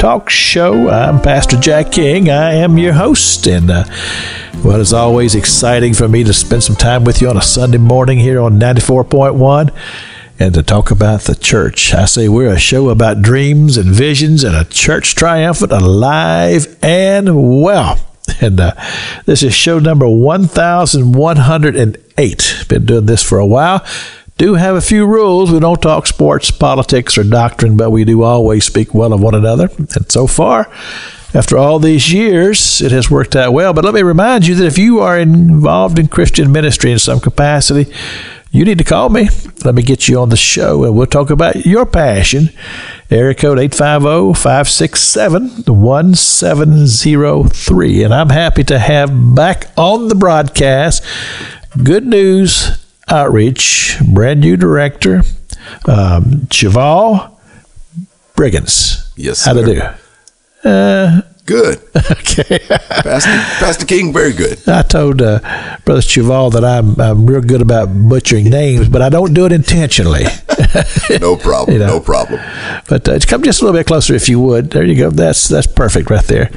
talk show. I'm Pastor Jack King. I am your host, and uh, well, it's always exciting for me to spend some time with you on a Sunday morning here on 94.1 and to talk about the church. I say we're a show about dreams and visions and a church triumphant, alive, and well. And uh, this is show number 1108. Been doing this for a while do have a few rules. We don't talk sports, politics, or doctrine, but we do always speak well of one another. And so far, after all these years, it has worked out well. But let me remind you that if you are involved in Christian ministry in some capacity, you need to call me. Let me get you on the show and we'll talk about your passion. Area code 850-567-1703. And I'm happy to have back on the broadcast good news Outreach, brand new director, um, Cheval Briggins. Yes, How to do? Uh, good. Okay. Pastor, Pastor King, very good. I told uh, Brother Cheval that I'm, I'm real good about butchering names, but I don't do it intentionally. no problem. You know? No problem. But uh, come just a little bit closer if you would. There you go. That's that's perfect right there.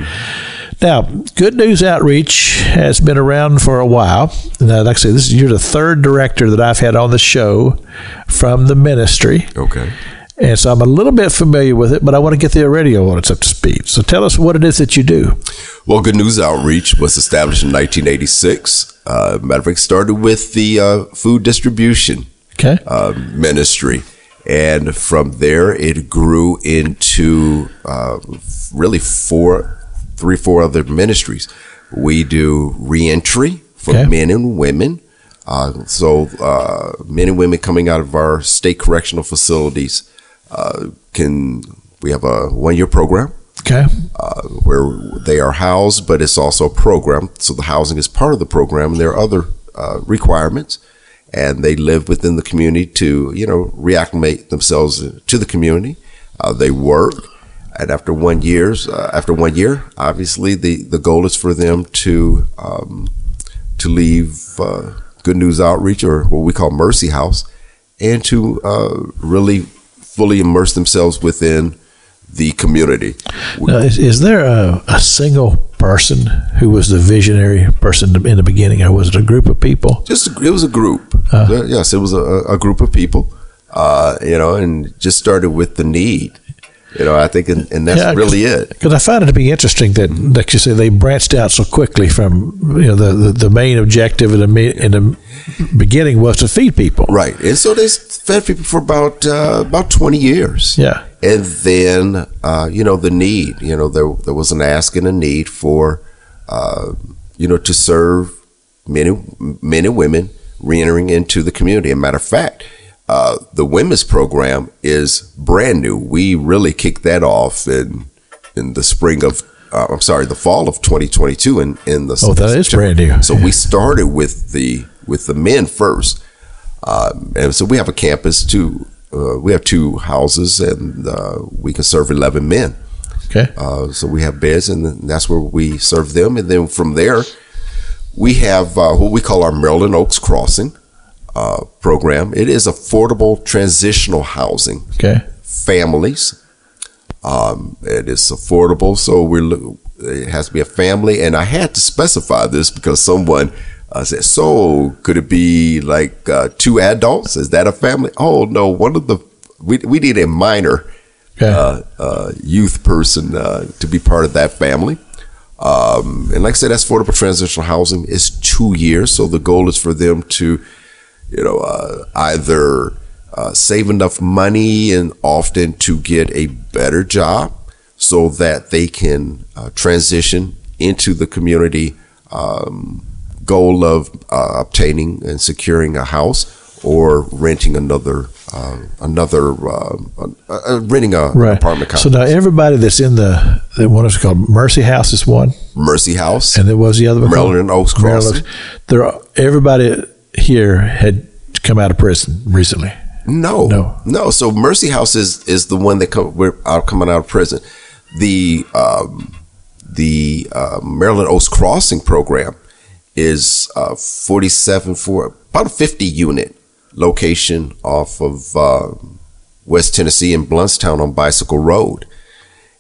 Now, Good News Outreach has been around for a while. Now, like I say, this is you're the third director that I've had on the show from the ministry. Okay. And so I'm a little bit familiar with it, but I want to get the radio audience up to speed. So tell us what it is that you do. Well, Good News Outreach was established in 1986. Uh, matter of fact, started with the uh, food distribution okay. uh, ministry. And from there, it grew into uh, really four three, four other ministries. We do reentry for okay. men and women. Uh, so uh, men and women coming out of our state correctional facilities uh, can we have a one year program. Okay. Uh, where they are housed, but it's also a program. So the housing is part of the program, and there are other uh, requirements. And they live within the community to, you know, reacclimate themselves to the community. Uh, they work and after one years, uh, after one year, obviously the, the goal is for them to um, to leave uh, Good News Outreach or what we call Mercy House, and to uh, really fully immerse themselves within the community. Now, is, is, there a, a, single person who was the visionary person in the beginning, or was it a group of people? Just a, it was a group. Uh, yes, it was a, a group of people. Uh, you know, and just started with the need you know, I think, and, and that's yeah, really it. Because I find it to be interesting that, like you say, they branched out so quickly from you know the the, the main objective in the in the beginning was to feed people, right? And so they fed people for about uh, about twenty years. Yeah, and then uh, you know the need. You know, there there was an ask and a need for uh, you know to serve men and, men and women reentering into the community. As a matter of fact uh, the women's program is brand new. We really kicked that off in in the spring of uh, I'm sorry, the fall of 2022 in in the oh that is brand new. So we started with the with the men first, um, and so we have a campus too. Uh, we have two houses, and uh, we can serve 11 men. Okay. Uh, so we have beds, and that's where we serve them, and then from there, we have uh, what we call our Maryland Oaks Crossing uh, program. It is affordable transitional housing. Okay. Families. Um, it is affordable, so we're it has to be a family, and I had to specify this because someone uh, said, "So could it be like uh, two adults? Is that a family?" Oh no, one of the we we need a minor okay. Uh, uh, youth person uh, to be part of that family. Um, and like I said, that's affordable transitional housing is two years, so the goal is for them to you know, uh, either uh, save enough money and often to get a better job so that they can uh, transition into the community um, goal of uh, obtaining and securing a house or renting another uh, another uh, uh, uh, renting a Right. apartment So now everybody that's in the, what is it called Mercy House is one, Mercy House. and there was the other one. Maryland Oaks Crossing. There, are- everybody here had come out of prison recently. No, No. no. So Mercy House is is the one that come we're out coming out of prison. The um, the uh, Maryland Oaks Crossing program is uh, forty seven for about a fifty unit location off of uh, West Tennessee in Blountstown on Bicycle Road,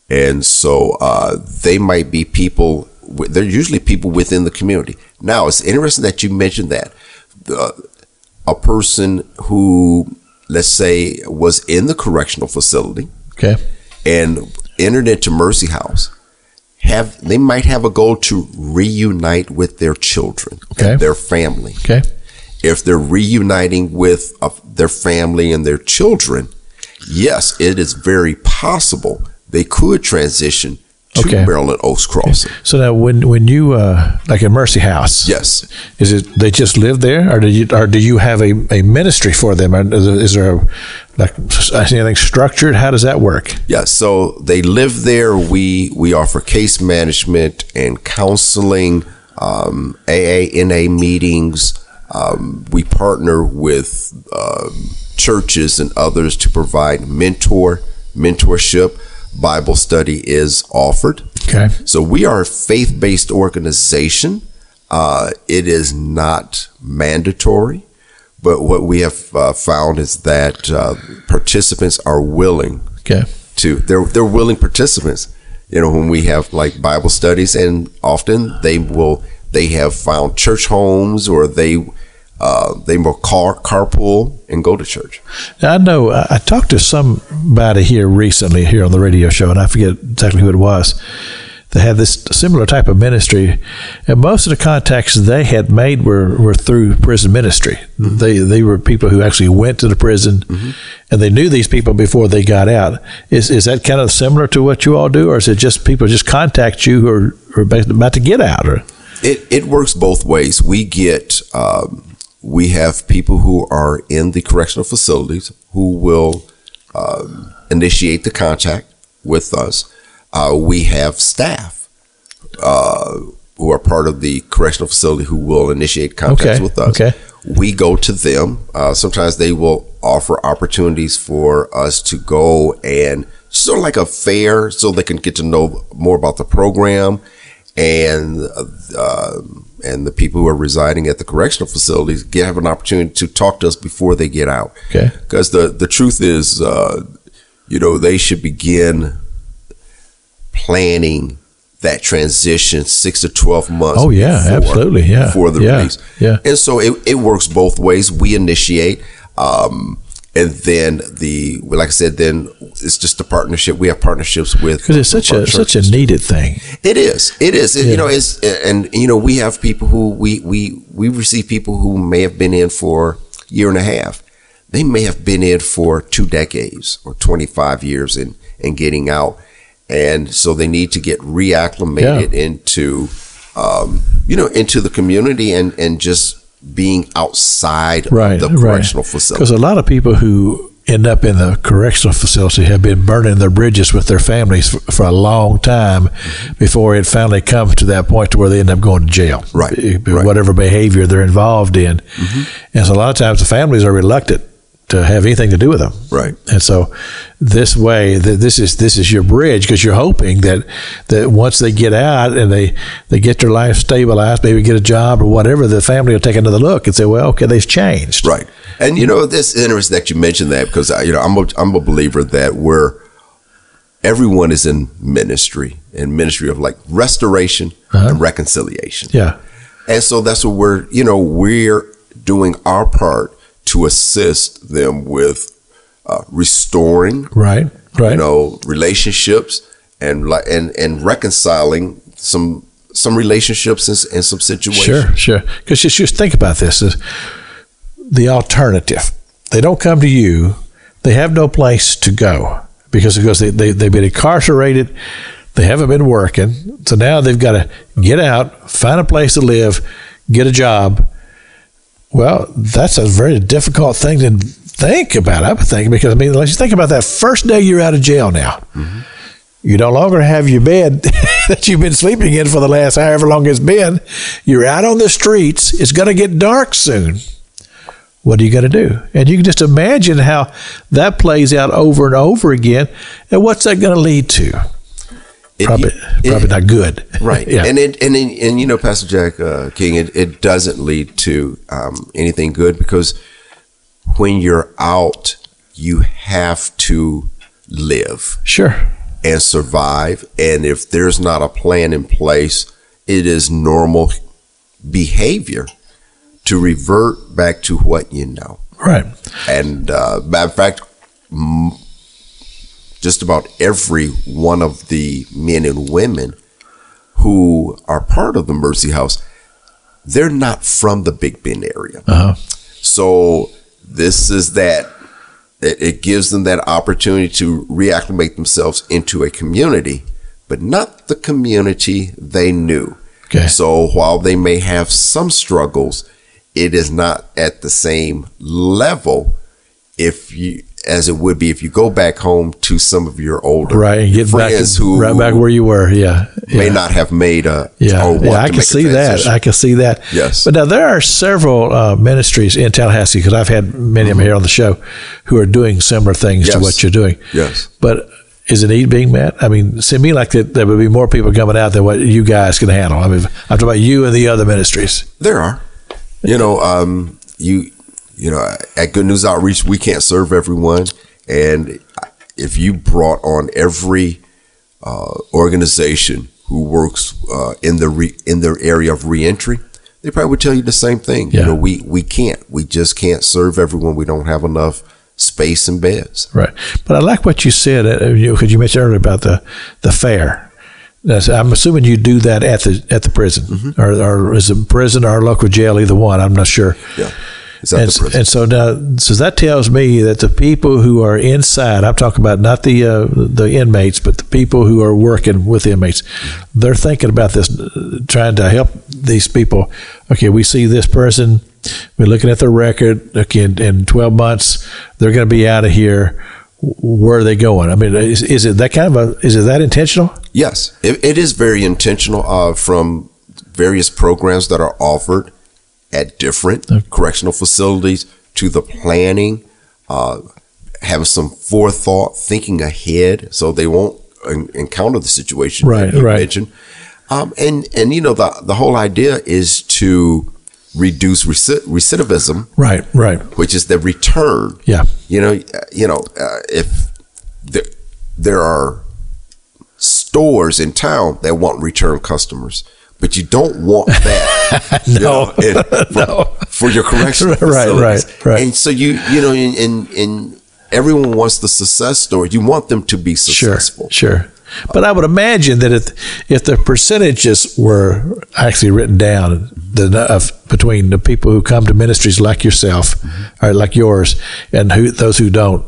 and so uh, they might be people. They're usually people within the community. Now it's interesting that you mentioned that. The, a person who, let's say, was in the correctional facility Okay. and entered into Mercy House, have they might have a goal to reunite with their children, Okay. and their family. Okay. If they're reuniting with uh, their family and their children, yes, it is very possible they could transition to Okay. Maryland Oaks Crossing. So now, when when you uh, like a Mercy House, Yes. is it they just live there, or do you or do you have a, a ministry for them? Or is there a, like anything structured? How does that work? Yeah, so they live there. We we offer case management and counseling, um, AA, NA meetings. Um, we partner with um, churches and others to provide mentor mentorship. Bible study is offered. Okay. So we are a faith based organization. Uh, it is not mandatory, but what we have uh, found is that uh, participants are willing Okay. to they're they're willing participants. You know, when we have like Bible studies, and often they will they have found church homes or they uh, they will car carpool and go to church. Now, I know I, I talked to somebody here recently here on the radio show, and I forget exactly who it was. They had this similar type of ministry, and most of the contacts they had made were, were through prison ministry. They they were people who actually went to the prison, and they knew these people before they got out. Is is that kind of similar to what you all do, or is it just people just contact you who are, who are about to get out? Or It it works both ways. We get um, we have people who are in the correctional facilities who will um, initiate the contact with us. Uh, we have staff uh, who are part of the correctional facility who will initiate contacts Okay, with us. okay. We go to them. Uh, sometimes they will offer opportunities for us to go and sort of like a fair, so they can get to know more about the program and uh, and the people who are residing at the correctional facilities get have an opportunity to talk to us before they get out. Okay. Because the the truth is, uh, you know, they should begin planning that transition six to twelve months. Oh, yeah, absolutely, yeah, before the yeah, release. yeah. And so it, it works both ways. We initiate, um, and then the like I said, then it's just a partnership. We have partnerships with because it's such a such a needed thing. It is. It is. You know, it's and you know we have people who we we we receive people who may have been in for a year and a half. They may have been in for two decades or twenty five years and and getting out, and so they need to get reacclimated into, um, you know, into the community and and just being outside right, the correctional facility. Because a lot of people who end up in the correctional facility have been burning their bridges with their families for, for a long time before it finally comes to that point to where they end up going to jail. Right, b- right. Mm-hmm. Whatever behavior they're involved in. And so a lot of times the families are reluctant to have anything to do with them. Right. And so this way, th- this is this is your bridge because you're hoping that that once they get out and they they get their life stabilized, maybe get a job or whatever, the family will take another look and say, well, okay, they've changed. Right. And you know, this is interesting that you mentioned that because I, you know I'm a, I'm a believer that we're everyone is in ministry and ministry of like restoration Uh-huh. and reconciliation. Yeah. And so that's what we're you know we're doing our part to assist them with uh, restoring Right. Right. you know relationships and like and and reconciling some some relationships and, and some situations. Sure, sure. Because just, just think about this: is the alternative. They don't come to you. They have no place to go because because they, they they've been incarcerated. They haven't been working, so now they've got to get out, find a place to live, get a job. Well, that's a very difficult thing to think about. I would think because I mean, let's think about that first day you're out of jail now. Mm-hmm. You no longer have your bed that you've been sleeping in for the last however long it's been. You're out on the streets. It's going to get dark soon. What are you going to do? And you can just imagine how that plays out over and over again. And what's that going to lead to? It- Probably, it- probably not good. right yeah. and it and and, and you know pastor jack uh, king it, it doesn't lead to um, anything good because when you're out you have to live sure. and survive and if there's not a plan in place it is normal behavior to revert back to what you know Right. and uh, matter of fact, m- just about every one of the men and women who are part of the Mercy House, they're not from the Big Bend area. Uh-huh. So this is that. It, it gives them that opportunity to reacclimate themselves into a community, but not the community they knew. Okay. So while they may have some struggles, it is not at the same level if you as it would be if you go back home to some of your older Right. And get back, friends who right back where you were. Yeah. may not have made a Yeah, yeah, I can see that. I can see that. Yes. But now there are several uh, ministries in Tallahassee because I've had many of them here on the show who are doing similar things to Mm-hmm. What you're doing. Yes. But is the need being met? I mean, it seems to me like that there would be more people coming out than what you guys can handle. I mean, I'm talking about you and the other ministries. There are. You know, um, you you know, at Good News Outreach, we can't serve everyone, and if you brought on every uh, organization who works uh, in the re- in their area of reentry, they probably would tell you the same thing. Yeah. You know, we we can't. We just can't serve everyone. We don't have enough space and beds. Right. But I like what you said because you, 'cause you mentioned earlier about the the fair. That's, I'm assuming you do that at the at the prison, Mm-hmm. or, or is it prison or local jail, either one. I'm not sure. Yeah, is and, the prison? and so now, so that tells me that the people who are inside, I'm talking about not the uh, the inmates, but the people who are working with inmates, they're thinking about this, uh, trying to help these people. Okay, we see this person, we're looking at their record. Okay, in, in 12 months, they're going to be out of here. Where are they going? I mean, is, is it that kind of a? Is it that intentional? Yes, it, it is very intentional uh, from various programs that are offered at different correctional facilities to the planning, uh, having some forethought, thinking ahead so they won't en- encounter the situation Right, right. mentioned. Um, and, and, you know, the, the whole idea is to reduce reci- recidivism, Right, right. which is the return Yeah, you know, you know, uh, if there, there are stores in town that want return customers, but you don't want that. you No. know, and for, for your correctional Right, right, facilities. right. And so you, you know, in, in, in everyone wants the success story. You want them to be successful. Sure, sure. But I would imagine that if if the percentages were actually written down, the of, between the people who come to ministries like yourself mm-hmm. or like yours, and who those who don't,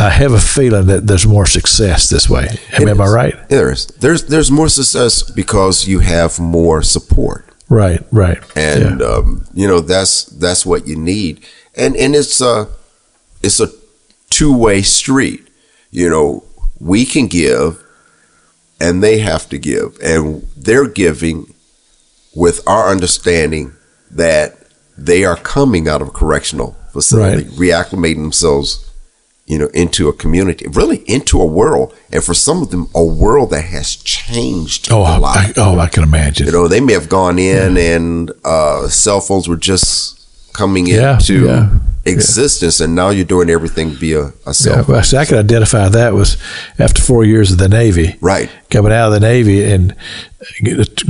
I have a feeling that there's more success this way. Am, am I right? There is. There's there's more success because you have more support. Right, right. and Yeah. um, you know that's that's what you need and and it's a it's a two-way street you know we can give and they have to give and they're giving with our understanding that they are coming out of a correctional facility reacclimating themselves you know into a community really into a world. And for some of them a world that has changed oh, a lot. I, oh, I can imagine. you know, they may have gone in and uh, cell phones were just coming Yeah, into yeah, existence, and now you're doing everything via a cell Yeah, phone. well, see, I could identify that was after four years of the Navy. Right. Coming out of the Navy and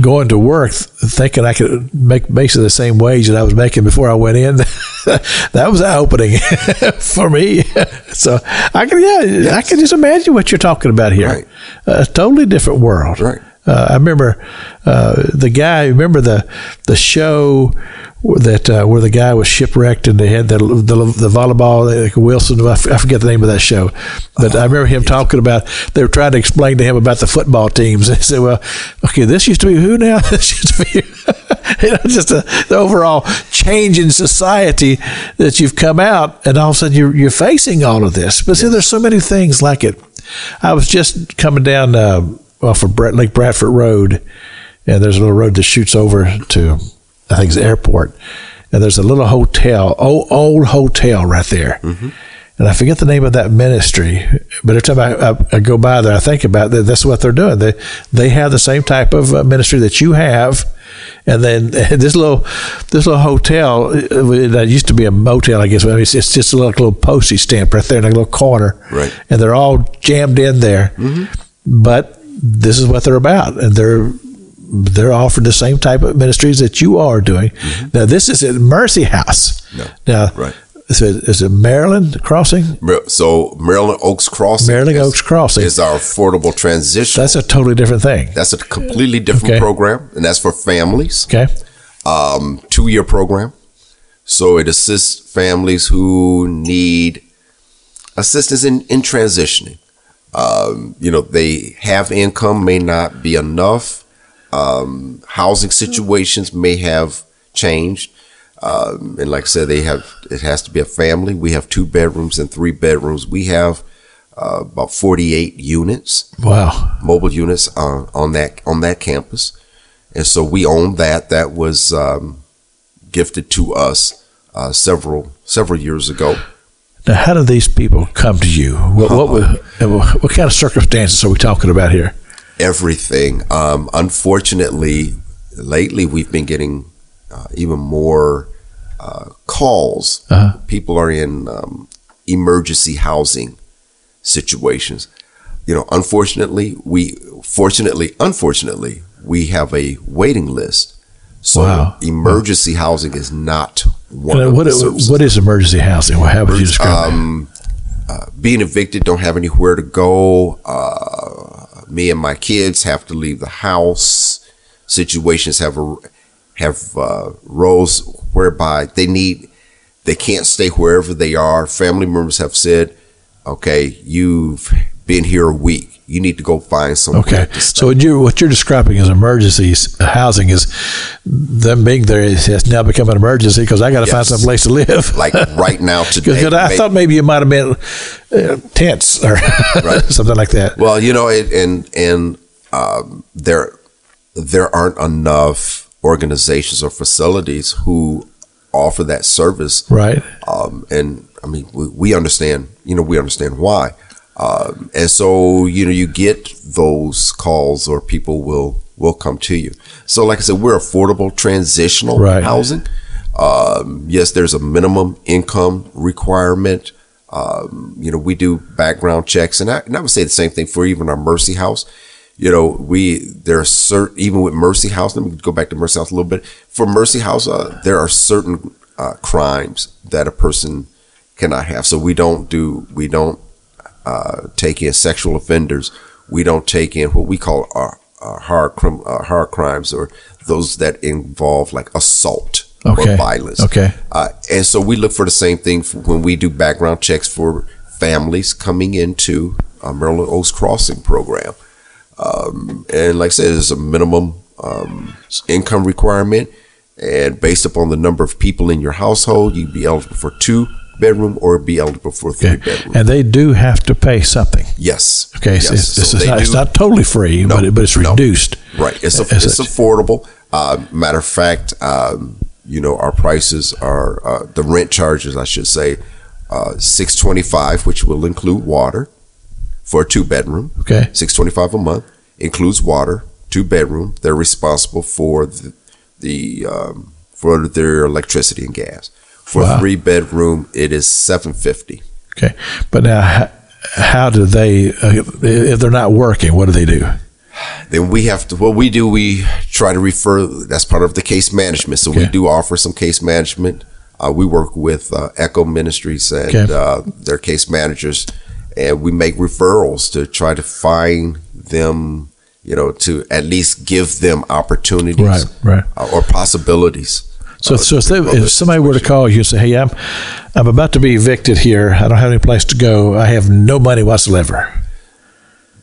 going to work thinking I could make basically the same wage that I was making before I went in. that was eye opening for me. so I can, yeah, I can just imagine what you're talking about here. Right. A totally different world. Right. Uh, I remember uh, the guy. Remember the the show that uh, where the guy was shipwrecked and they had the the, the volleyball like Wilson. I f- I forget the name of that show, but I remember him talking about. They were trying to explain to him about the football teams. They said, "Well, okay, this used to be who now? this used to be." You know, just a, the overall change in society that you've come out, and all of a sudden you're, you're facing all of this. But see, there's so many things like it. I was just coming down uh, off of Brett, Lake Bradford Road, and there's a little road that shoots over to, I think, it's the airport, and there's a little hotel, old, old hotel right there. And I forget the name of that ministry, but every time I, I, I go by there, I think about that. That's what they're doing. They they have the same type of uh, ministry that you have, and then this little this little hotel uh, that used to be a motel, I guess. I mean, it's, it's just a little, little postage stamp right there in a little corner, Right. And they're all jammed in there, but this is what they're about, and they're they're offering the same type of ministries that you are doing. Now, this is at Mercy House. No. Now, Right. is it, is it Maryland Crossing? So Maryland Oaks Crossing. Maryland is- Oaks Crossing. is our affordable transition. That's a totally different thing. That's a completely different Okay. program, and that's for families. Okay. Um, two year program. So it assists families who need assistance in, in transitioning. Um, you know, they have income, may not be enough. Um, housing situations may have changed. Um, and like I said, they have, it has to be a family. We have two bedrooms and three bedrooms. We have uh, about 48 units Wow. mobile units uh, on that on that campus, and so we own that. That was um, gifted to us uh, several several years ago. Now, how do these people come to you? What what, would- what kind of circumstances are we talking about here? Everything. Um, unfortunately, lately we've been getting uh, even more uh, calls. Uh-huh. People are in um, emergency housing situations. You know, unfortunately, we fortunately, unfortunately, we have a waiting list. So Wow. emergency housing is not one Uh, of what, the what is emergency housing? Well, How would you describe it? um, uh, being evicted, don't have anywhere to go. Uh, me and my kids have to leave the house. Situations have have uh, roles whereby they need they can't stay wherever they are. Family members have said, "Okay, you've been here a week. You need to go find somewhere Okay, so what you're, what you're describing as emergency s- housing is them being there has now become an emergency because I got to find some place to live. like right now today, Because I may- thought maybe you might have been uh, tents or something like that. Well, you know, it, and and um, there there aren't enough organizations or facilities who offer that service. Right. Um, and I mean, we, we understand. You know, we understand why. Um, and so, you know, you get those calls, or people will will come to you. So, like I said, we're affordable transitional Right. housing. Um, yes, there's a minimum income requirement. Um, you know, we do background checks, and I, and I would say the same thing for even our Mercy House. You know, we there are certain even with Mercy House. Let me go back to Mercy House a little bit. For Mercy House, uh, there are certain uh, crimes that a person cannot have. So we don't do we don't uh, take in sexual offenders. We don't take in what we call our, our hard crim, uh, hard crimes or those that involve like assault Okay. or violence. Okay. Uh, and so we look for the same thing when we do background checks for families coming into uh, Maryland Oaks Crossing program. Um, and like I said, there's a minimum um, income requirement. And based upon the number of people in your household, you'd be eligible for two bedroom or be eligible for three Okay. bedroom. And they do have to pay something. yes. Okay, Yes. it's, it's, So not, it's not totally free, No, but, it, but it's no. reduced. Right. It's a, it's affordable. Uh, matter of fact, um, you know, our prices are uh, the rent charges, I should say, uh, six twenty five, which will include water for a two bedroom. Okay. Six twenty five a month includes water, two bedroom. They're responsible for the, the um, for their electricity and gas. For Wow. a three bedroom, it is seven fifty. Okay. But now, how, do they, uh, if they're not working, what do they do? then we have to what we do we try to refer that's part of the case management so we do offer some case management uh, we work with uh, echo ministries and Okay. uh, their case managers and we make referrals to try to find them you know to at least give them opportunities Right, right. uh, or possibilities So, so if, they, if somebody were to call you and say, "Hey, I'm I'm about to be evicted here. I don't have any place to go. I have no money whatsoever."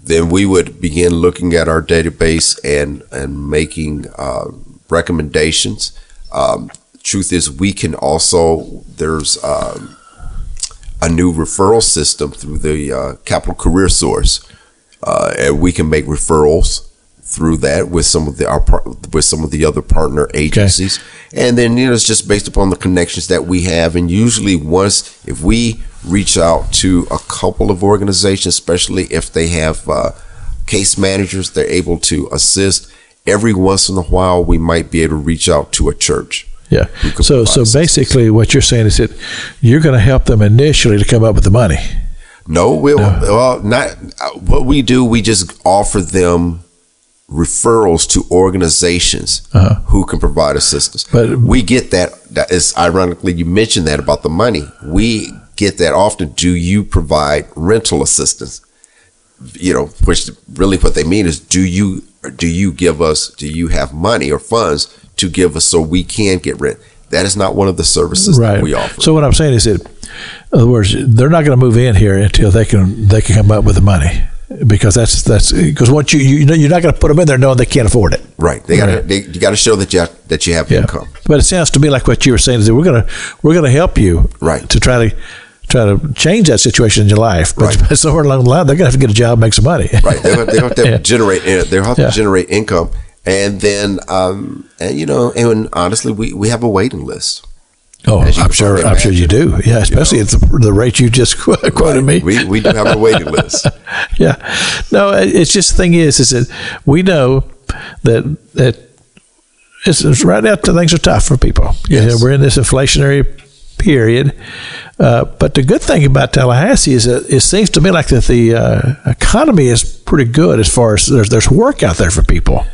then we would begin looking at our database and and making uh, recommendations. Um, truth is, we can also there's um, a new referral system through the uh, Capital Career Source, uh, and we can make referrals through that with some of the our par- with some of the other partner agencies, and then you know it's just based upon the connections that we have, and usually once if we reach out to a couple of organizations, especially if they have uh, case managers, they're able to assist. Every once in a while, we might be able to reach out to a church. Yeah. So so assistance. basically, what you're saying is that you're going to help them initially to come up with the money. No, we'll, well, not uh, what we do. We just offer them referrals to organizations who can provide assistance. Uh-huh. But- we get that. That is ironically, you mentioned that about the money. We get that often. Do you provide rental assistance? You know, which really what they mean is, do you do you give us? Do you have money or funds to give us so we can get rent? That is not one of the services that we offer. So what I'm saying is that, in other words, they're not going to move in here until they can they can come up with the money because that's that's because once you you know you're not going to put them in there knowing they can't afford it. right? They got to. Right. They, you got to show that you have, that you have income. But it sounds to me like what you were saying is that we're gonna we're gonna help you Right. to try to try to change that situation in your life. But Right. somewhere along the line, they're gonna have to get a job, make some money. right? They have, they have to Yeah. generate. They have Yeah. to generate income, and then, um, and you know, and honestly, we, we have a waiting list. Oh, you I'm sure. I'm sure you do. Yeah, especially at the, the rate you just quoted me. We we do have a waiting list. yeah. No, it's just the thing is, is that we know that that it's, it's right now things are tough for people. You know, Yes. we're in this inflationary period. Uh, but the good thing about Tallahassee is that it seems to me like that the uh, economy is pretty good as far as there's there's work out there for people.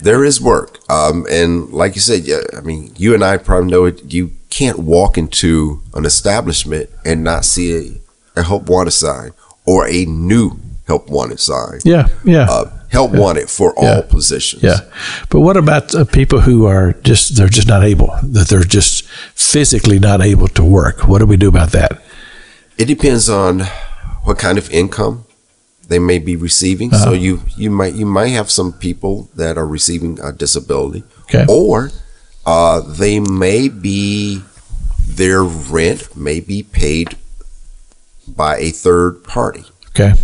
There is work, um, and like you said, yeah, I mean, you and I probably know it. You can't walk into an establishment and not see a, a help wanted sign or a new help wanted sign. Yeah, yeah. Uh, help wanted for Yeah. all positions. Yeah, but what about uh, people who are just they're just not able that they're just physically not able to work? What do we do about that? It depends on what kind of income they may be receiving. So Uh-huh. you you might you might have some people that are receiving a disability, Okay. or uh, they may be their rent may be paid by a third party. Okay,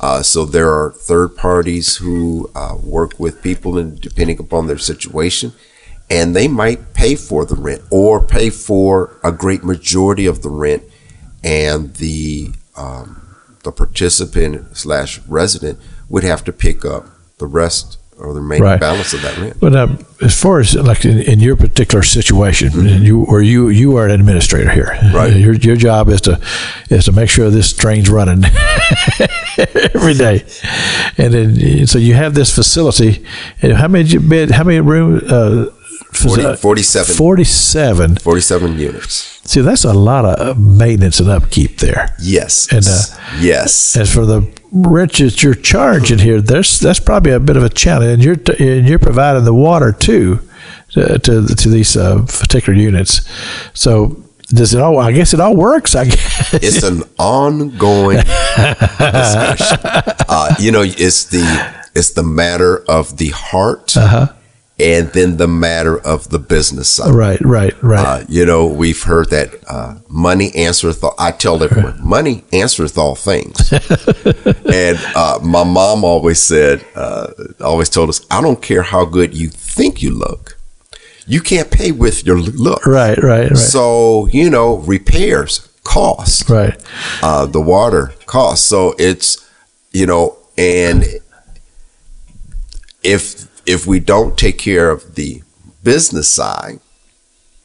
Uh, so there are third parties who uh, work with people, and depending upon their situation, and they might pay for the rent or pay for a great majority of the rent, and the um, the participant slash resident would have to pick up the rest or the remaining Right. balance of that rent. but um, as far as like in, in your particular situation, and you or you you are an administrator here, Right. Your your job is to is to make sure this train's running every day, and then so you have this facility. And how many bed? How many room? Uh, 40, 47, 47. 47 units. See, that's a lot of maintenance and upkeep there. Yes. And, uh, yes. As for the rent that you're charging here, there's that's probably a bit of a challenge, and you're t- and you're providing the water too to to, to these uh, particular units. So does it all? I guess it all works. I guess. it's an ongoing discussion. Uh, you know, it's the it's the matter of the heart, Uh-huh. And then the matter of the business side. right, right, right. Uh, you know, we've heard that uh, money answereth all. I tell everyone, money answereth all things. and uh, my mom always said, uh, always told us, I don't care how good you think you look, you can't pay with your look. right, right, right, So you know, repairs cost right. uh, the water costs. So it's you know, and if if we don't take care of the business side,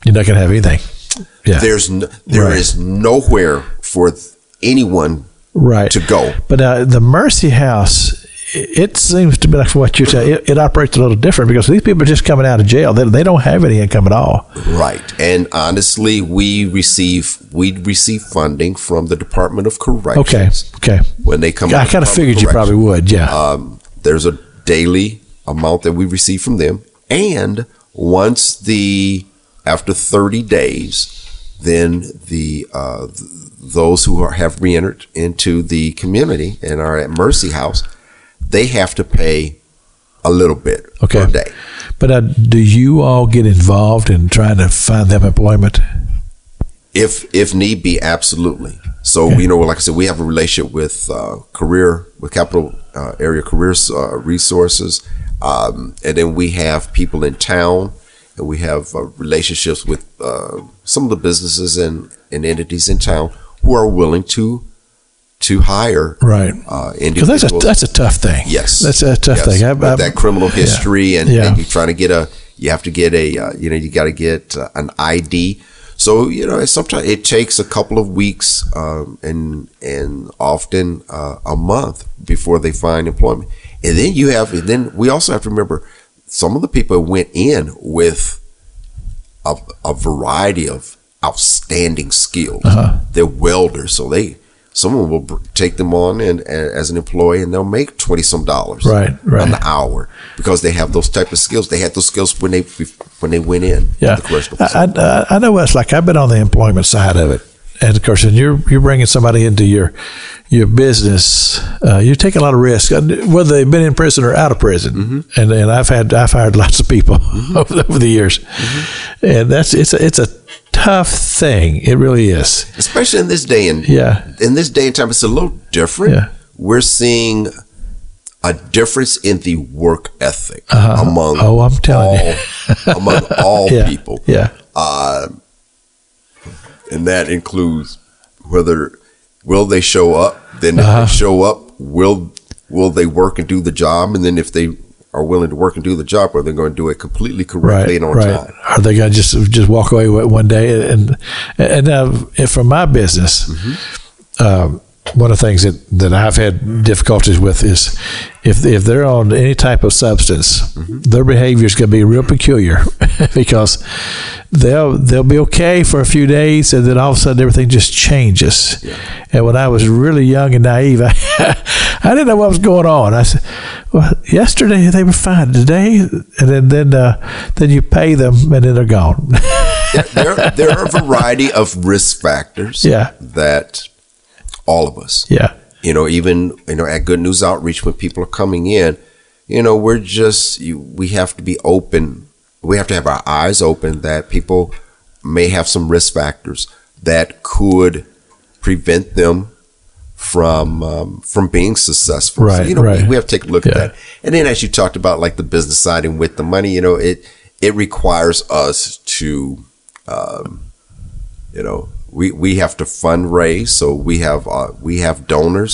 You're not going to have anything. Yeah, there's no, there Right. is nowhere for anyone right to go. But uh, the Mercy House, it seems to be like what you're saying. It, it operates a little different because these people are just coming out of jail. They, they don't have any income at all. Right. And honestly, we receive we receive funding from the Department of Corrections okay. Okay. when they come. I kind of figured you probably would. Yeah. um, there's a daily amount that we receive from them and once the after 30 days then the uh, th- those who are, have reentered into the community and are at mercy house they have to pay a little bit Okay. per day But uh, do you all get involved in trying to find them employment? If if need be, absolutely. So you know, like I said, we have a relationship with uh, career with Capital uh, Area Careers uh, Resources, um, and then we have people in town, and we have uh, relationships with uh, some of the businesses and, and entities in town who are willing to to hire Right. uh, individuals. that's a that's a tough thing. Yes, that's a tough Yes. thing. I- With I- that criminal history, and, Yeah. and you're trying to get a, you have to get a, uh, you know, you got to get uh, an ID. So you know, sometimes it takes a couple of weeks, um, and and often uh, a month before they find employment. And then you have, and then we also have to remember, some of the people went in with a, a variety of outstanding skills. Uh-huh. They're welders, so they someone will take them on and, and as an employee, and they'll make twenty some dollars Right, right. an hour because they have those type of skills. They had those skills when they when they went in. Yeah, the I. I, I know what it's like. I've been on the employment side of it, and of course, and you're you're bringing somebody into your your business. Uh, you take a lot of risk, uh, whether they've been in prison or out of prison. Mm-hmm. And and I've had I've hired lots of people over, the, over the years, Mm-hmm. and that's it's a, it's a tough thing. It really is. especially in this day and Yeah. in this day and time, it's a little different. Yeah. We're seeing a difference in the work ethic Uh-huh. among Oh, I'm telling you. all, among all Yeah. people. Yeah. And that includes whether will they show up then if Uh-huh. they show up will will they work and do the job and then if they are willing to work and do the job are they going to do it completely correctly right, and on right. time Are they going to just just walk away one day? And and uh, if from my business, um, one of the things that, that I've had difficulties with is if if they're on any type of substance, their behavior is going to be real peculiar because they'll they'll be okay for a few days and then all of a sudden everything just changes. And when I was really young and naive, I, I didn't know what was going on. I said, "Well, yesterday they were fine. Today, and then then uh, then you pay them and then they're gone." there, there, there are a variety of risk factors Yeah. that all of us. Yeah, you know even you know at good news outreach when people are coming in you know we're just we have to be open. We have to have our eyes open that people may have some risk factors that could prevent them from um, from being successful. So, Right, you know right. we, we have to take a look at that. And then as you talked about like the business side and with the money you know it it requires us to um, you know we we have to fundraise so we have uh, we have donors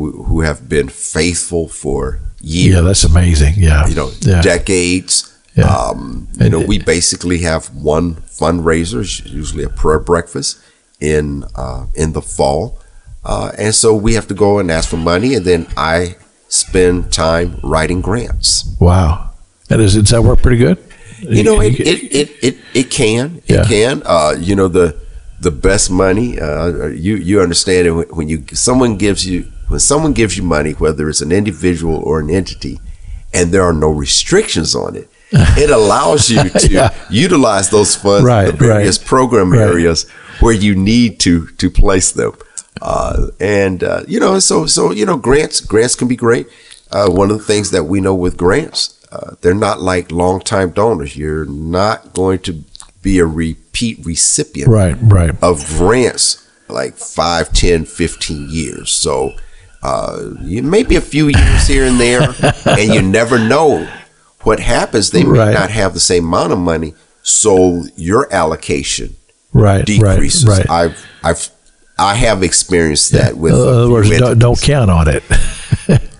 we, who have been faithful for years yeah, that's amazing. Yeah, you know yeah, decades Yeah. um, you And know we basically have one fundraiser usually a prayer breakfast in uh, in the fall uh, and so we have to go and ask for money and then I spend time writing grants wow. And does that work pretty good? you know it it, it, it, it can it Yeah. can uh, you know the the best money uh, you you understand it when, when you someone gives you when someone gives you money whether it's an individual or an entity and there are no restrictions on it it allows you to Yeah. utilize those funds Right, in the various right. program Right. areas where you need to to place them uh, and uh, you know so so you know grants grants can be great uh, one of the things that we know with grants uh, they're not like long time donors you're not going to be a repeat recipient Right, right. of grants like 5 10 15 years so uh, maybe a few years here and there and you never know what happens they may Right. not have the same amount of money so your allocation Right, decreases right, right. i've i've i have experienced that with In other words, don't, don't count on it.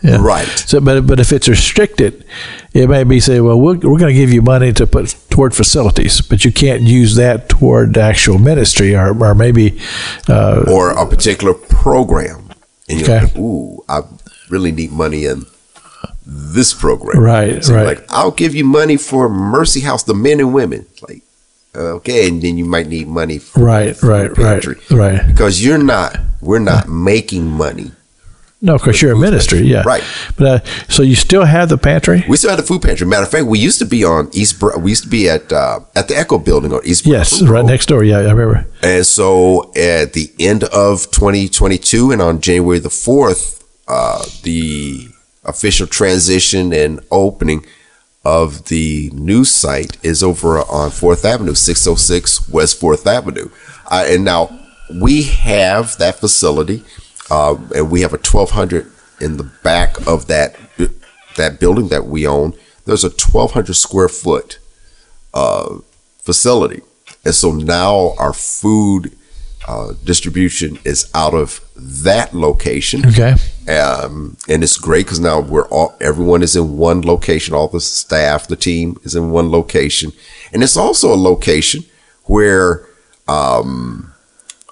Yeah. right So, but but if it's restricted, it may be say, well, we're, we're going to give you money to put toward facilities, but you can't use that toward actual ministry, or or maybe, uh, or a particular program and you're Okay. like ooh i really need money in this program Right, so right. like i'll give you money for mercy house the men and women like okay and then you might need money for right, for right, right, right. because you're not we're not making money No, because you're a ministry, yeah, Right. But uh, so you still have the pantry? we still have the food pantry matter of fact we used to be on east we used to be at uh, at the echo building on east Yes, right next door. Yeah, I remember. And so at the end of 2022 and on January the 4th, uh, the official transition and opening of the new site is over on Fourth Avenue, 606 West Fourth Avenue. Uh, and now we have that facility, uh, and we have a 1200 in the back of that that building that we own. There's a 1200 square foot uh, facility, and so now our food uh, distribution is out of that location. Okay. Um, and it's great because now we're all everyone is in one location. All the staff, the team is in one location, and it's also a location where um,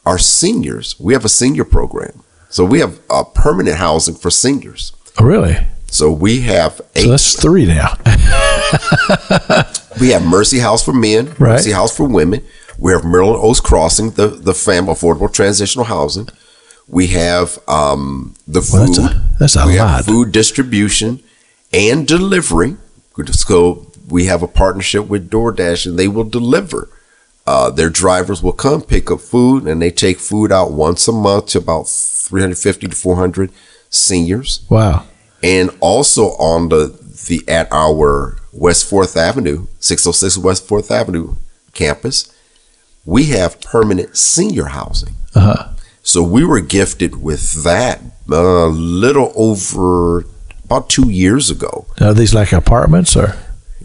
our seniors. We have a senior program, so we have uh, permanent housing for seniors. Oh, really? So we have eight. So that's three now. we have Mercy House for men, Right. Mercy House for women. We have Maryland Oaks Crossing, the the fam affordable transitional housing. We have um, the Well, food. that's a- that's a we lot. have food distribution and delivery. So we have a partnership with DoorDash, and they will deliver. Uh, their drivers will come pick up food, and they take food out once a month to about 350 to 400 seniors Wow. and also on the the at our West Fourth Avenue, 606 West Fourth Avenue campus, we have permanent senior housing. Uh-huh. So we were gifted with that a little over about two years ago. Are these like apartments or?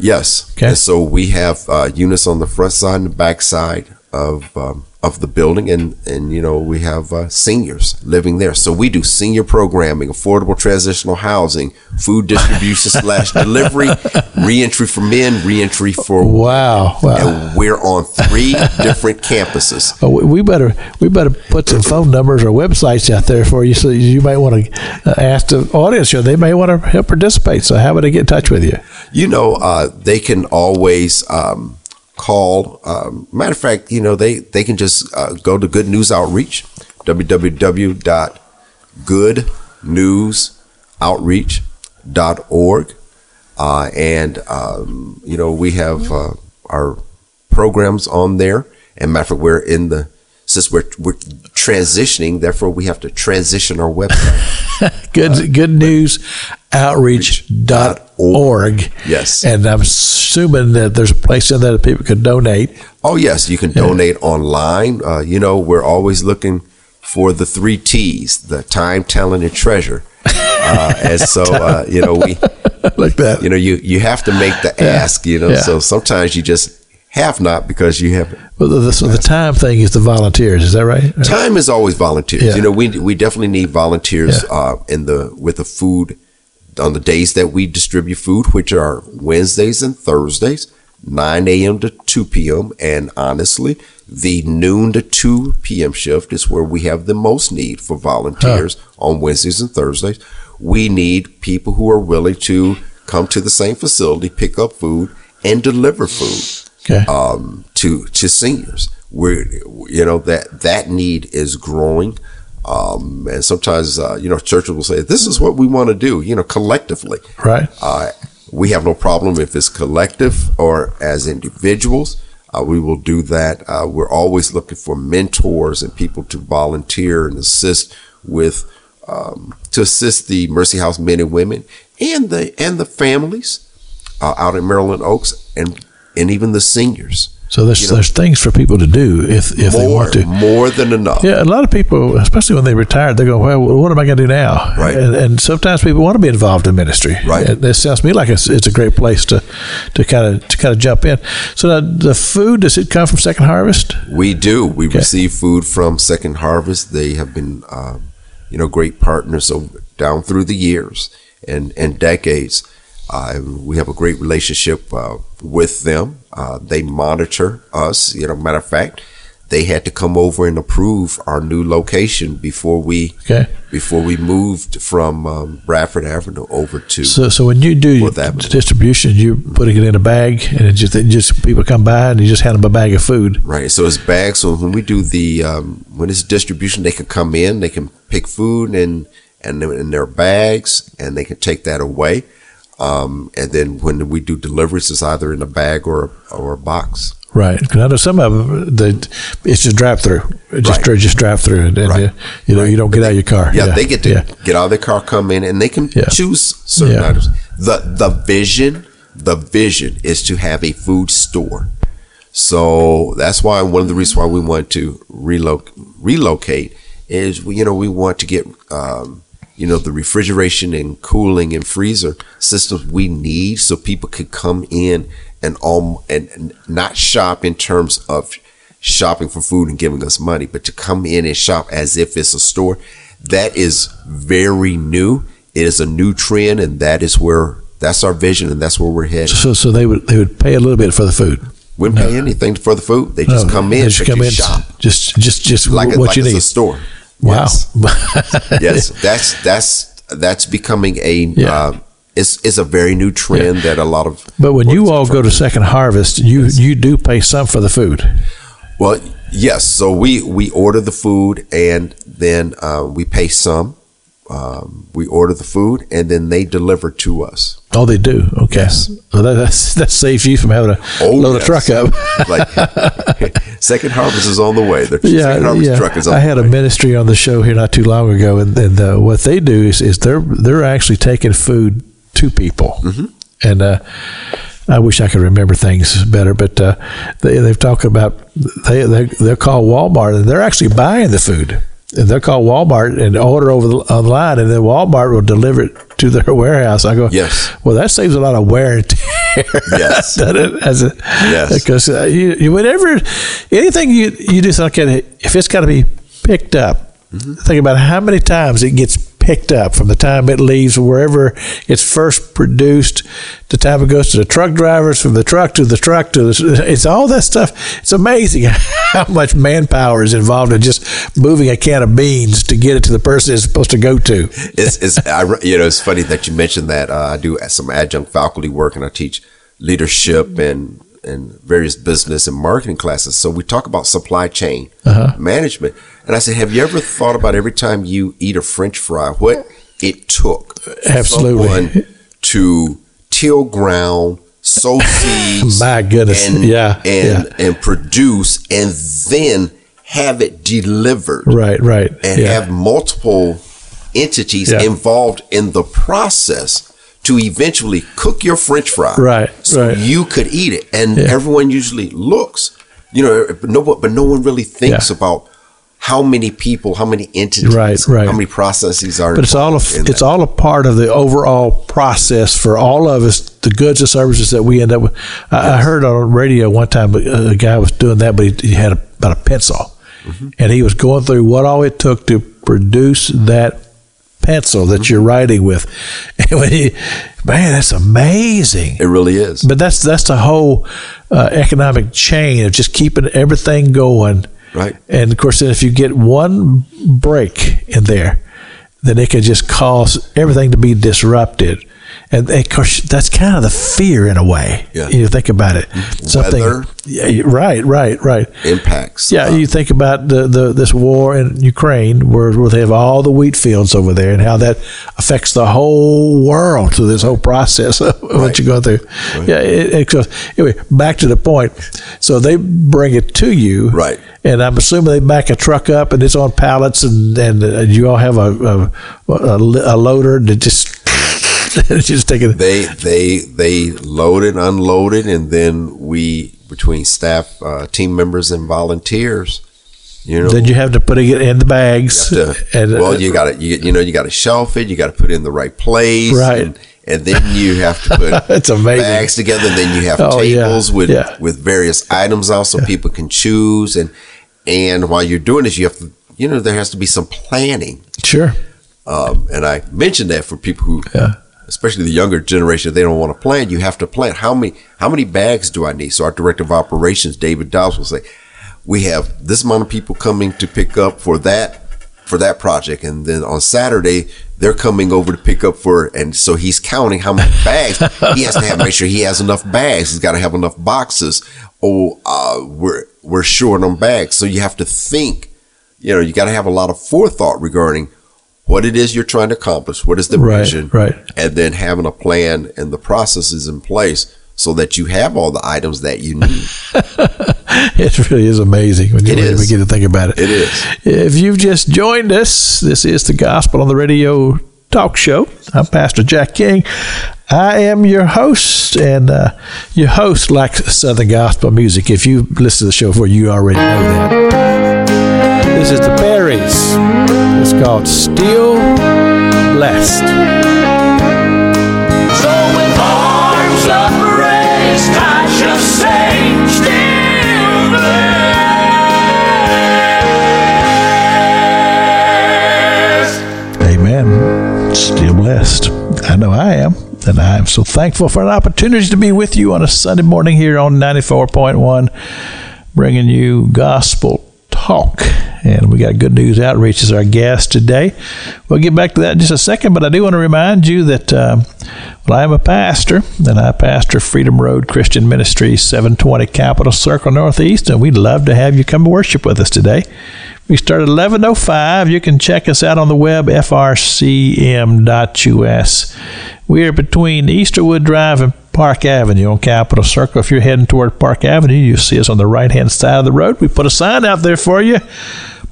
Yes. Okay. And so we have uh, units on the front side and the back side of um, of the building, and and you know we have uh, seniors living there. So we do senior programming, affordable transitional housing, food distribution slash delivery, reentry for men, reentry for Wow. Wow. and we're on three different campuses. Oh, we- better we better put some phone numbers or websites out there for you, so you might want to uh, ask the audience here. They may want to help participate. So how would they get in touch with you? You know, uh, they can always um, call. Um, matter of fact, you know, they, they can just uh, go to Good News Outreach, www.goodnewsoutreach.org. Uh, and, um, you know, we have uh, our programs on there. And matter of fact, we're in the, since we're, we're transitioning, therefore we have to transition our website. Good good news outreach.org. Yes. And I'm assuming that there's a place in there that people can donate. Oh yes, you can donate online. Uh, you know, we're always looking for the three T's: the time, talent, and treasure. Uh, and so, uh, you know, we, like that. you know, you you have to make the ask. You know, Yeah. so sometimes you just have not because you have Well, the, so the time thing is the volunteers. Is that right? time is always volunteers. Yeah. You know, we we definitely need volunteers Yeah. uh, in the with the food on the days that we distribute food, which are Wednesdays and Thursdays, 9 a.m. to 2 p.m. And honestly, the noon to 2 p.m. shift is where we have the most need for volunteers on Wednesdays and Thursdays. We need people who are willing to come to the same facility, pick up food, and deliver food Okay. um, to to seniors. We're you know that that need is growing, um, and sometimes uh, you know churches will say this is what we want to do. You know, collectively, right. uh, we have no problem if it's collective or as individuals. Uh, we will do that. Uh, we're always looking for mentors and people to volunteer and assist with um, to assist the Mercy House men and women and the and the families uh, out in Maryland Oaks and and even the seniors. So there's you know- there's things for people to do if if they want to. more than enough. Yeah, a lot of people, especially when they retire, they go, "Well, what am I going to do now?" Right. And, and sometimes people want to be involved in ministry. Right. And it sounds to me like it's, it's a great place to to kind of to kind of jump in. So the food does it come from Second Harvest? We do. We receive food from Second Harvest. They have been, um, you know, great partners over, down through the years and, and decades. We have a great relationship uh, with them. Uh, they monitor us. You know, matter of fact, they had to come over and approve our new location before we Okay. before we moved from um, Bradford Avenue over to. So so when you do distribution, you're putting it in a bag, and it just it just people come by and you just hand them a bag of food. Right. So it's bags. So when we do the um, when it's distribution, they can come in, they can pick food and and in their bags, and they can take that away. Um, and then when we do deliveries, it's either in a bag or or a box. Right. Because I know some of them, they, it's just drive through. Just Right. just drive through, and, and Right. uh, you know you don't get out of your car. Yeah, they get to yeah. get out of their car, come in, and they can Yeah. choose certain Yeah. items. The the vision the vision is to have a food store. So that's why one of the reasons why we want to reloc- relocate is we, you know we want to get um, you know the refrigeration and cooling and freezer systems we need so people could come in and um and, not shop in terms of shopping for food and giving us money, but to come in and shop as if it's a store. That is very new. It is a new trend, and that is where that's our vision, and that's where we're headed. So, so they would they would pay a little bit for the food. Wouldn't pay anything for the food. They just No, come they in, just come in, shop just just just like what it, like you need. a store. Wow. Yes. yes, that's that's that's becoming a Yeah. uh, it's it's a very new trend that a lot of. But when you all go to Second Harvest, you you do pay some for the food. Well, yes. So we we order the food and then uh, we pay some. Um, we order the food and then they deliver to us. Oh, they do. Okay, well, that, that's, that saves you from having to Oh, load yes. a truck up. like Second Harvest is on the way. The yeah, Second Harvest yeah. truck is on I had a ministry on the show here not too long ago, and, and uh, what they do is, is they're they're actually taking food to people, Mm-hmm. and uh, I wish I could remember things better, but uh, they they've talked about they they they're called Walmart, and they're actually buying the food. And they're called Walmart and order over the online, and then Walmart will deliver it to their warehouse. I go, Yes. Well, that saves a lot of wear and tear. Yes. it? As a, Yes. Because uh, you, you whatever anything you you do something if it's got to be picked up. Mm-hmm. Think about how many times it gets picked up from the time it leaves wherever it's first produced, the time it goes to the truck drivers, from the truck to the truck to the. It's all that stuff. It's amazing how much manpower is involved in just moving a can of beans to get it to the person it's supposed to go to. it's, it's I, you know it's funny that you mentioned that uh, I do some adjunct faculty work and I teach leadership and and various business and marketing classes. So we talk about supply chain uh-huh. management, and I said, have you ever thought about every time you eat a French fry, what it took Absolutely. someone to till ground, sow seeds, My goodness. and Yeah, and yeah. and produce, and then have it delivered Right, right. and yeah. have multiple entities Yeah. involved in the process to eventually cook your french fry Right, so right. you could eat it and Yeah. everyone usually looks you know but no but no one really thinks Yeah. about how many people how many entities Right, right. how many processes are but it's all a, it's that. all a part of the overall process for all of us the goods and services that we end up with I, I heard on radio one time a, a guy was doing that but he, he had a, about a pencil Mm-hmm. and he was going through what all it took to produce that pencil that you're writing with and when he, man that's amazing it really is but that's that's the whole uh, economic chain of just keeping everything going Right. and of course, then if you get one break in there, then it can just cause everything to be disrupted. And of course, that's kind of the fear in a way. Yeah. You think about it. Something. Weather. Yeah, right, right, right. impacts Yeah, Uh, you think about the, the this war in Ukraine, where, where they have all the wheat fields over there, and how that affects the whole world through this whole process of what you go through. Yeah, it, it goes anyway. Back to the point. So they bring it to you, Right. And I'm assuming they back a truck up, and it's on pallets, and and you all have a a, a, a loader that just just taking. they they they load it unload it and then we between staff uh, team members and volunteers you know Then you have to put it in the bags, to- and uh, well, you got to you, you know you got to shelf it. You got to put it in the right place, Right. And, and then you have to put It's amazing. bags together. And then you have Oh, yeah. tables with Yeah. with various items out, so people can choose. And and while you're doing this, you have to you know there has to be some planning. sure, Um, and I mentioned that for people who, Yeah. Especially the younger generation, they don't want to plan. You have to plan how many how many bags do I need? So our director of operations, David Dobbs, will say, "We have this amount of people coming to pick up for that for that project, and then on Saturday they're coming over to pick up for." And so he's counting how many bags he has to have. Make sure he has enough bags. He's got to have enough boxes. Oh, uh, we're we're short on bags, so you have to think. You know, you got to have a lot of forethought regarding what it is you're trying to accomplish, what is the Right, vision, right. and then having a plan and the processes in place so that you have all the items that you need. it really is amazing when you really begin to think about it. It is. If you've just joined us, this is the Gospel on the Radio Talk Show. I'm Pastor Jack King. I am your host, and uh, your host likes Southern gospel music. If you listen to the show before, you already know that. This is the Berries. It's called Still Blessed. So with arms upraised, I shall say, still blessed. I know I am. And I am so thankful for an opportunity to be with you on a Sunday morning here on 94.1, bringing you gospel talk. And we got good news outreach as our guest today. We'll get back to that in just a second, but I do want to remind you that, um, well, I am a pastor, and I pastor Freedom Road Christian Ministry, 720 Capitol Circle Northeast, and we'd love to have you come worship with us today. We start at 11.05. You can check us out on the web, frcm.us. We are between Easterwood Drive and Park Avenue on Capitol Circle. If you're heading toward Park Avenue, you'll see us on the right-hand side of the road. We put a sign out there for you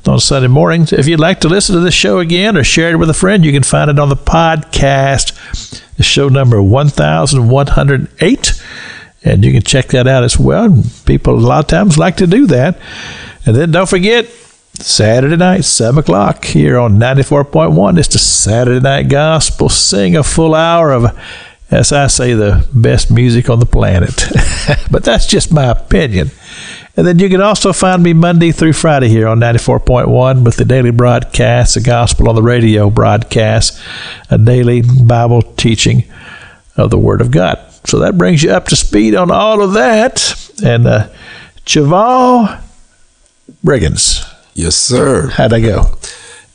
on Sunday mornings. If you'd like to listen to this show again or share it with a friend, you can find it on the podcast, the show number 1108. And you can check that out as well. People a lot of times like to do that. And then don't forget, Saturday night, 7 o'clock, here on 94.1. It's the Saturday Night Gospel. Sing a full hour of, as I say, the best music on the planet. but that's just my opinion. And then you can also find me Monday through Friday here on 94.1 with the daily broadcast, the Gospel on the Radio broadcast, a daily Bible teaching of the Word of God. So that brings you up to speed on all of that. And uh, Cheval Breggins. Yes, sir. How'd I go?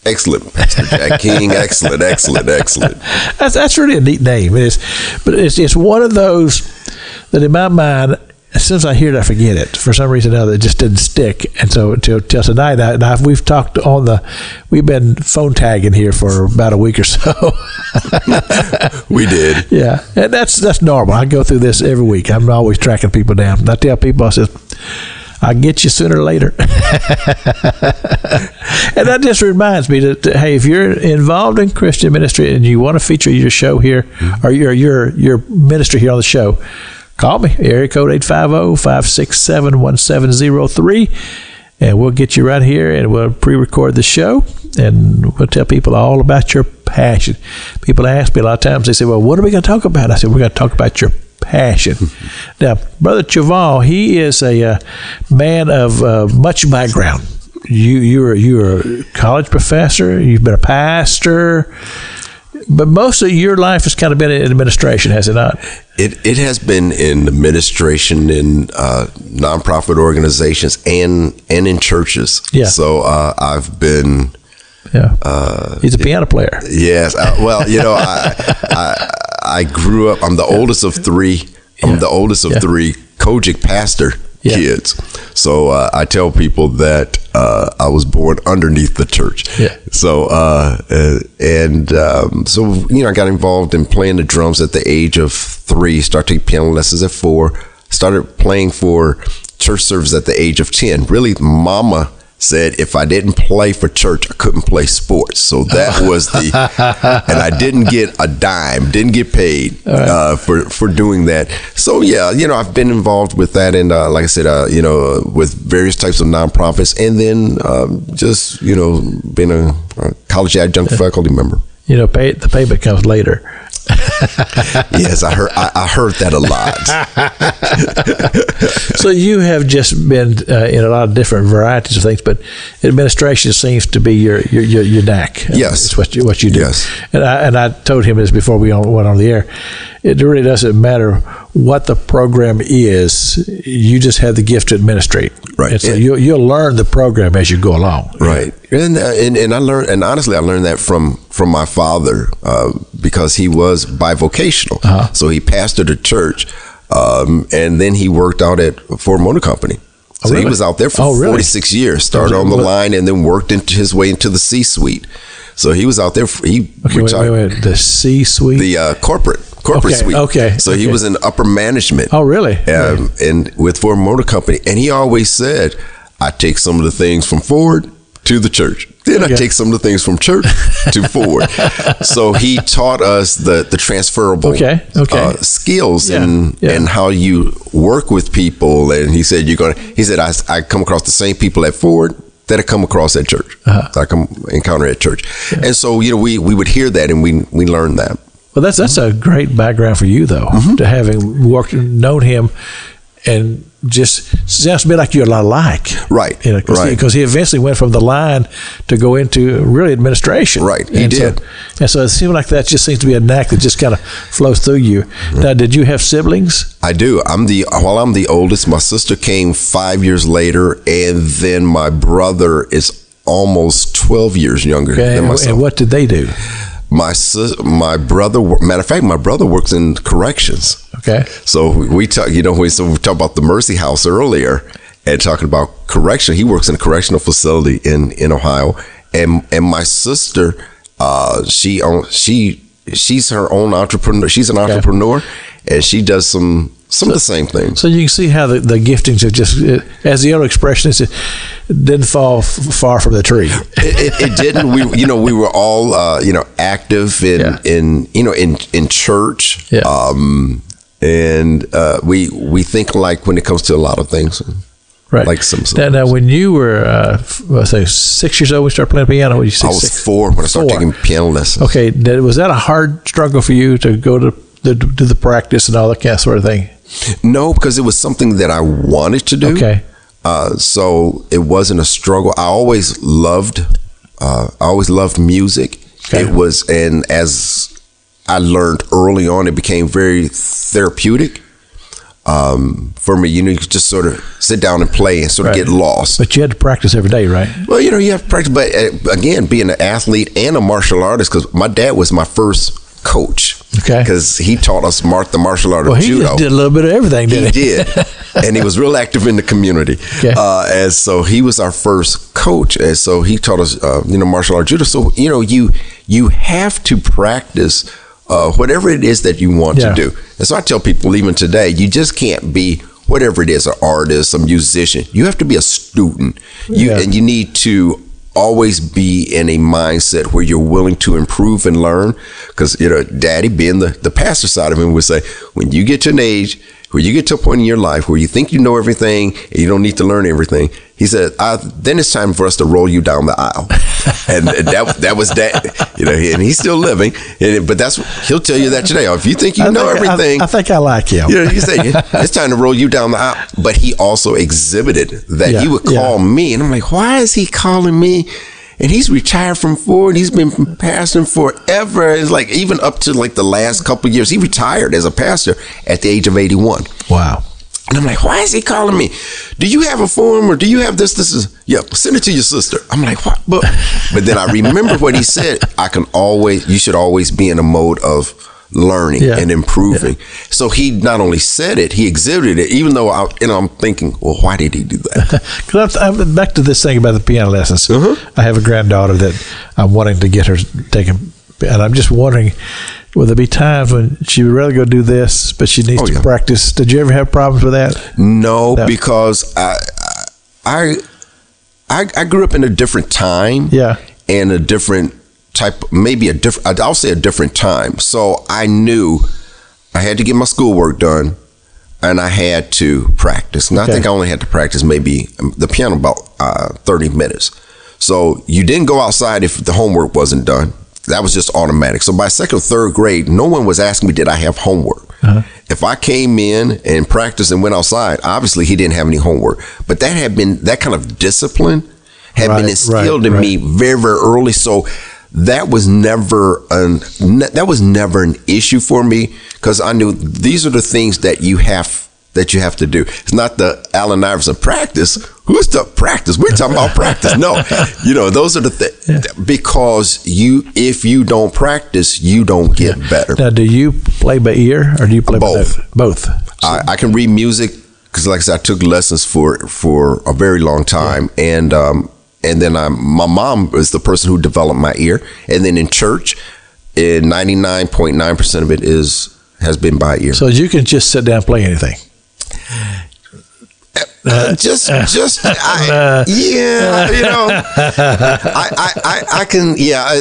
Excellent, Pastor Jack King. Excellent, excellent, excellent. That's that's really a neat name. It is, but it's it's one of those that in my mind, as soon as I hear it, I forget it. For some reason or other, it just didn't stick. And so till, till tonight, I, now we've talked on the, we've been phone tagging here for about a week or so. We did. yeah, and that's that's normal. I go through this every week. I'm always tracking people down. And I tell people, I says. I'll get you sooner or later. and that just reminds me that, that, hey, if you're involved in Christian ministry and you want to feature your show here or your your your ministry here on the show, call me. Area code 850-567-1703 and we'll get you right here and we'll pre-record the show and we'll tell people all about your passion. People ask me a lot of times, they say, well, what are we going to talk about? I said, we're going to talk about your passion. now, Brother Cheval, he is a uh, man of uh, much background. You you're you're a college professor. You've been a pastor, but most of your life has kind of been in administration, has it not? It it has been in administration in uh, nonprofit organizations and and in churches. Yeah. So uh, I've been Yeah. He's a piano player. yes. I, well, you know, I, I I grew up. I'm the oldest of three. I'm Yeah. the oldest of Yeah. three COGIC pastor Yeah. kids. So uh, I tell people that uh, I was born underneath the church. Yeah. So uh, uh, and um, so you know, I got involved in playing the drums at the age of three. Started taking piano lessons at four. Started playing for church service at the age of ten. Really, Mama said if I didn't play for church, I couldn't play sports. So that was the, and I didn't get a dime, didn't get paid uh, for for doing that. So yeah, you know, I've been involved with that, and uh, like I said, uh, you know, with various types of nonprofits, and then um, just you know, being a, a college adjunct faculty member. You know, pay, the payment comes later. Yes, I heard I, I heard that a lot. so you have just been uh, in a lot of different varieties of things, but administration seems to be your your your, your knack. Yes. it's what you what you do. Yes. and I and I told him this before we on, went on the air. It really doesn't matter what the program is. You just have the gift to administrate. Right. And so Yeah. you'll you'll learn the program as you go along. Right, and, uh, and and I learned, and honestly, I learned that from from my father uh, because he was bivocational. Uh-huh. So he pastored a church, um, and then he worked out at Ford Motor Company. So he really? was out there for Oh, really? 46 years. Started on the line and then worked into his way into the C-suite. So he was out there. For, he Okay, wait, retired wait, wait. The C suite. the uh, corporate corporate Okay, suite. okay, So he was in upper management. oh, really? um, and with Ford Motor Company, and he always said, "I take some of the things from Ford to the church." Then I take some of the things from church to Ford. so he taught us the the transferable Okay, okay. Uh, skills Yeah, and yeah. and how you work with people. And he said you're gonna. He said I, I come across the same people at Ford that I come across at church. Uh-huh. I come encounter at church. And so you know we we would hear that and we we learned that. Well, that's that's a great background for you, though, Mm-hmm. to having worked, and known him, and just sounds to me like you're a lot alike, Right, You know, because right. he, he eventually went from the line to go into really administration, Right, he and did. So, and so it seemed like that just seems to be a knack that just kind of flows through you. Mm-hmm. Now, did you have siblings? I do. I'm the while I'm the oldest. My sister came five years later, and then my brother is almost twelve years younger Okay, than and, myself. and what did they do? my sis, my brother. Matter of fact, my brother works in corrections. Okay, So we talk. You know, we so we talked about the Mercy House earlier, and talking about correction. He works in a correctional facility in in Ohio, and and my sister, uh, she own she she's her own entrepreneur. She's an entrepreneur, and she does some some of the same things. so you can see how the, the giftings are just, as the old expression is, it didn't fall f- far from the tree. it, it, it didn't. We, you know, we were all, uh, you know, active in, Yeah. in, you know, in, in church. Yeah. Um, and uh, we we think like when it comes to a lot of things. Right. Like some- some- now, now, when you were, uh, f- let's say, six years old, we started playing piano. What you say? I was six? four when I started Four. taking piano lessons. Okay, was that a hard struggle for you to go to the, do the practice and all that kind of sort of thing? No, because it was something that I wanted to do. Okay. Uh, so it wasn't a struggle. I always loved, uh, I always loved music. Okay. It was, and as I learned early on, it became very therapeutic. Um, for me, you know, you could just sort of sit down and play and sort of Right. get lost. But you had to practice every day, right? Well, you know, you have to practice. But uh, again, being an athlete and a martial artist, because my dad was my first coach. Okay. Because he taught us the martial art Well, of he judo. did a little bit of everything, He didn't he? did, and he was real active in the community. Okay. Uh, and so he was our first coach, and so he taught us, uh, you know, martial art judo. So you know, you you have to practice uh, whatever it is that you want Yeah. to do. And so I tell people, even today, you just can't be whatever it is, an artist, a musician. You have to be a student. You Yeah. and you need to always be in a mindset where you're willing to improve and learn because you know daddy being the, the pastor side of him would say when you get to an age where you get to a point in your life where you think you know everything and you don't need to learn everything he said I, then it's time for us to roll you down the aisle and that that was that you know and he's still living and, but that's he'll tell you that today if you think you I know think- everything I, think I like him. you know, you say it's time to roll you down the aisle. But he also exhibited that Yeah, he would yeah. call me, and I'm like, why is he calling me? And he's retired from Ford. He's been pastoring forever. It's like even up to like the last couple of years, he retired as a pastor at the age of 81. Wow. And I'm like, why is he calling me? Do you have a form or do you have this? This is yeah. Send it to your sister. I'm like, what? But but then I remember what he said. I can always. You should always be in a mode of learning Yeah. and improving. So he not only said it, he exhibited it. Even though I, you know, I'm thinking, well, why did he do that? Because I'm, I'm back to this thing about the piano lessons. Uh-huh. I have a granddaughter that I'm wanting to get her taken, and I'm just wondering, will there be times when she would rather go do this, but she needs Oh, to yeah. practice? Did you ever have problems with that? No, No. because I, I, I, I grew up in a different time. Yeah. and a different type, maybe a different. I'll say a different time. So I knew I had to get my schoolwork done, and I had to practice. And I think I only had to practice maybe um, the piano about uh, thirty minutes. So you didn't go outside if the homework wasn't done. That was just automatic. So by second or third grade, no one was asking me, did I have homework? If I came in and practiced and went outside, obviously he didn't have any homework. But that had been, that kind of discipline had Right, been right, instilled in right. me very, very early. So that was never an, ne- that was never an issue for me because I knew these are the things that you have that you have to do. It's not the Allen Iverson practice. Who's the practice? We're talking about practice. No, you know those are the things because you if you don't practice, you don't get better. Now, do you play by ear or do you play Both. by? Both. I, I can read music because, like I said, I took lessons for for a very long time, and um, and then I, my mom was the person who developed my ear, and then in church, eh, ninety nine point nine percent of it is has been by ear. So you can just sit down and play anything. Uh, just, uh, just, uh, I, yeah, you know, I, I, I, I can, yeah, I,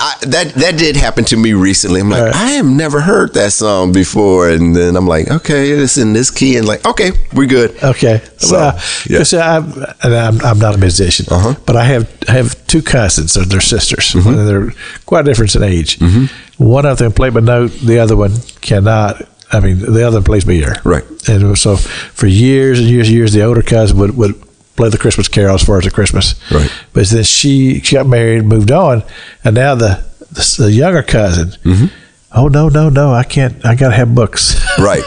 I, that that did happen to me recently. I'm like, Right. I have never heard that song before, and then I'm like, okay, it's in this key, and like, okay, we're good. Okay, So, well, yeah. I'm, and I'm, I'm not a musician, Uh-huh. but I have I have two cousins. They're, they're sisters. Mm-hmm. They're quite different in age. Mm-hmm. One of them play my note. The other one cannot. I mean, the other plays my ear. Right. And so for years and years and years, the older cousin would, would play the Christmas carol as far as the Christmas. Right. But then she she got married, moved on, and now the the, the younger cousin. Mm-hmm. Oh no no no! I can't. I got to have books. Right.